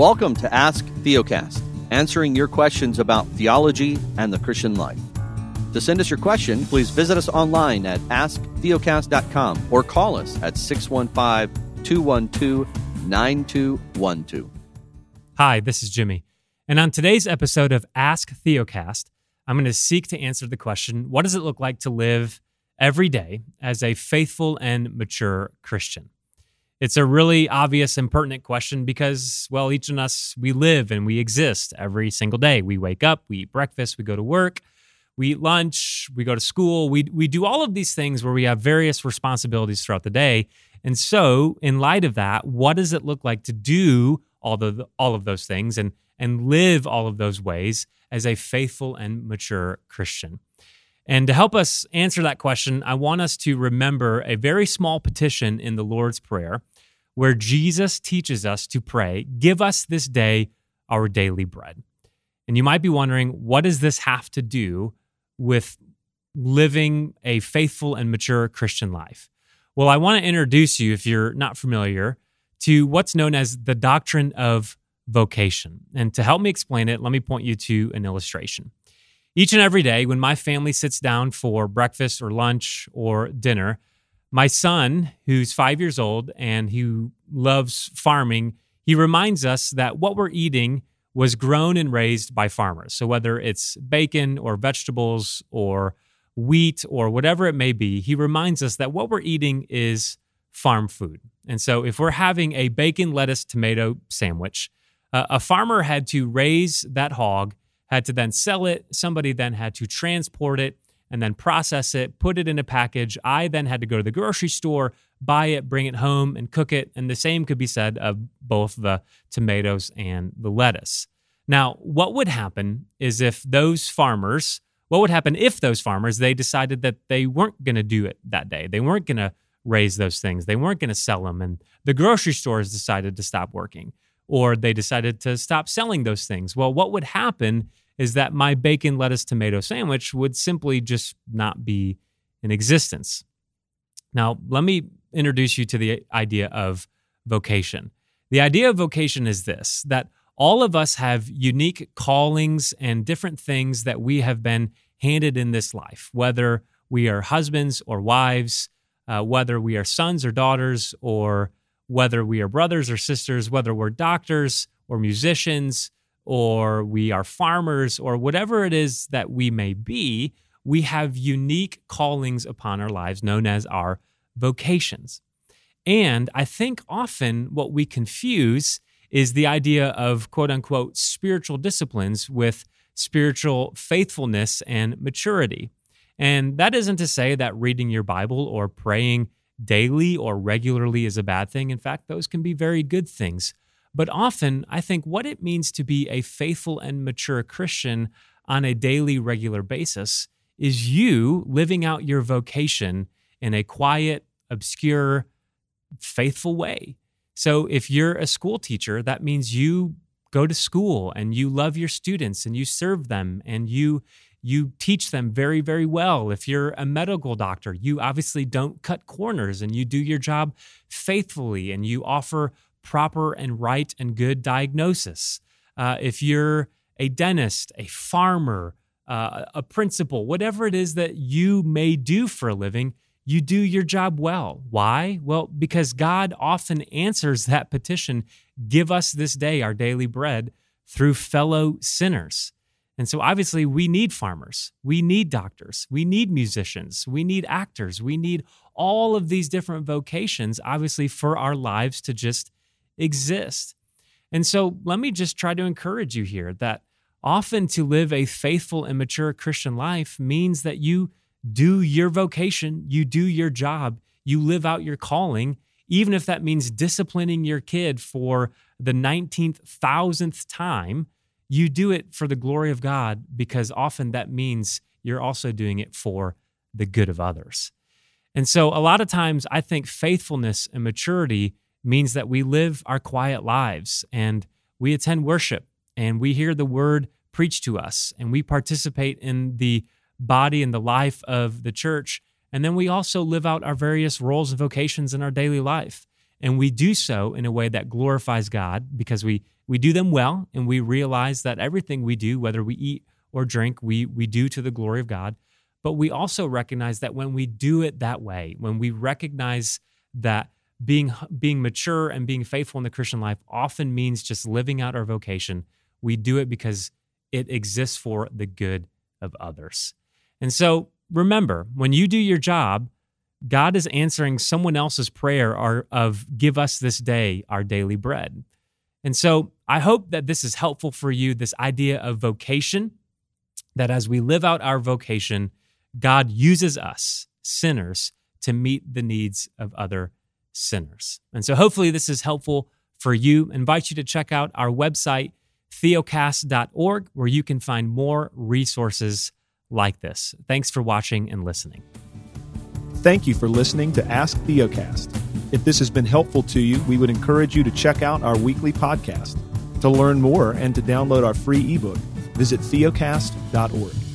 Welcome to Ask Theocast, answering your questions about theology and the Christian life. To send us your question, please visit us online at asktheocast.com or call us at 615 212 9212. Hi, this is Jimmy. And on today's episode of Ask Theocast, I'm going to seek to answer the question what does it look like to live every day as a faithful and mature Christian? It's a really obvious and pertinent question because, well, each of us, we live and we exist every single day. We wake up, we eat breakfast, we go to work, we eat lunch, we go to school. We, we do all of these things where we have various responsibilities throughout the day. And so, in light of that, what does it look like to do all, the, all of those things and, and live all of those ways as a faithful and mature Christian? And to help us answer that question, I want us to remember a very small petition in the Lord's Prayer where Jesus teaches us to pray, Give us this day our daily bread. And you might be wondering, what does this have to do with living a faithful and mature Christian life? Well, I want to introduce you, if you're not familiar, to what's known as the doctrine of vocation. And to help me explain it, let me point you to an illustration. Each and every day, when my family sits down for breakfast or lunch or dinner, my son, who's five years old and who loves farming, he reminds us that what we're eating was grown and raised by farmers. So whether it's bacon or vegetables or wheat or whatever it may be, he reminds us that what we're eating is farm food. And so if we're having a bacon, lettuce, tomato sandwich, uh, a farmer had to raise that hog had to then sell it. Somebody then had to transport it and then process it, put it in a package. I then had to go to the grocery store, buy it, bring it home, and cook it. And the same could be said of both the tomatoes and the lettuce. Now, what would happen is if those farmers, what would happen if those farmers, they decided that they weren't going to do it that day? They weren't going to raise those things. They weren't going to sell them. And the grocery stores decided to stop working or they decided to stop selling those things. Well, what would happen is that my bacon, lettuce, tomato sandwich would simply just not be in existence. Now, let me introduce you to the idea of vocation. The idea of vocation is this that all of us have unique callings and different things that we have been handed in this life, whether we are husbands or wives, uh, whether we are sons or daughters, or whether we are brothers or sisters, whether we're doctors or musicians, or we are farmers or whatever it is that we may be, we have unique callings upon our lives known as our vocations. And I think often what we confuse is the idea of quote unquote spiritual disciplines with spiritual faithfulness and maturity. And that isn't to say that reading your Bible or praying daily or regularly is a bad thing. In fact, those can be very good things. But often, I think what it means to be a faithful and mature Christian on a daily, regular basis is you living out your vocation in a quiet, obscure, faithful way. So if you're a school teacher, that means you go to school and you love your students and you serve them and you you teach them very very well if you're a medical doctor you obviously don't cut corners and you do your job faithfully and you offer proper and right and good diagnosis. Uh, if you're a dentist, a farmer, uh, a principal, whatever it is that you may do for a living, you do your job well. Why? Well, because God often answers that petition give us this day our daily bread through fellow sinners. And so, obviously, we need farmers, we need doctors, we need musicians, we need actors, we need all of these different vocations, obviously, for our lives to just exist. And so let me just try to encourage you here that often to live a faithful and mature Christian life means that you do your vocation, you do your job, you live out your calling, even if that means disciplining your kid for the 19th thousandth time. You do it for the glory of God because often that means you're also doing it for the good of others. And so, a lot of times, I think faithfulness and maturity means that we live our quiet lives and we attend worship and we hear the word preached to us and we participate in the body and the life of the church. And then we also live out our various roles and vocations in our daily life. And we do so in a way that glorifies God because we, we do them well and we realize that everything we do, whether we eat or drink, we, we do to the glory of God. But we also recognize that when we do it that way, when we recognize that being, being mature and being faithful in the Christian life often means just living out our vocation, we do it because it exists for the good of others. And so remember, when you do your job, God is answering someone else's prayer of give us this day our daily bread. And so I hope that this is helpful for you this idea of vocation, that as we live out our vocation, God uses us, sinners, to meet the needs of other sinners. And so hopefully this is helpful for you. I invite you to check out our website, theocast.org, where you can find more resources like this. Thanks for watching and listening. Thank you for listening to Ask Theocast. If this has been helpful to you, we would encourage you to check out our weekly podcast. To learn more and to download our free ebook, visit theocast.org.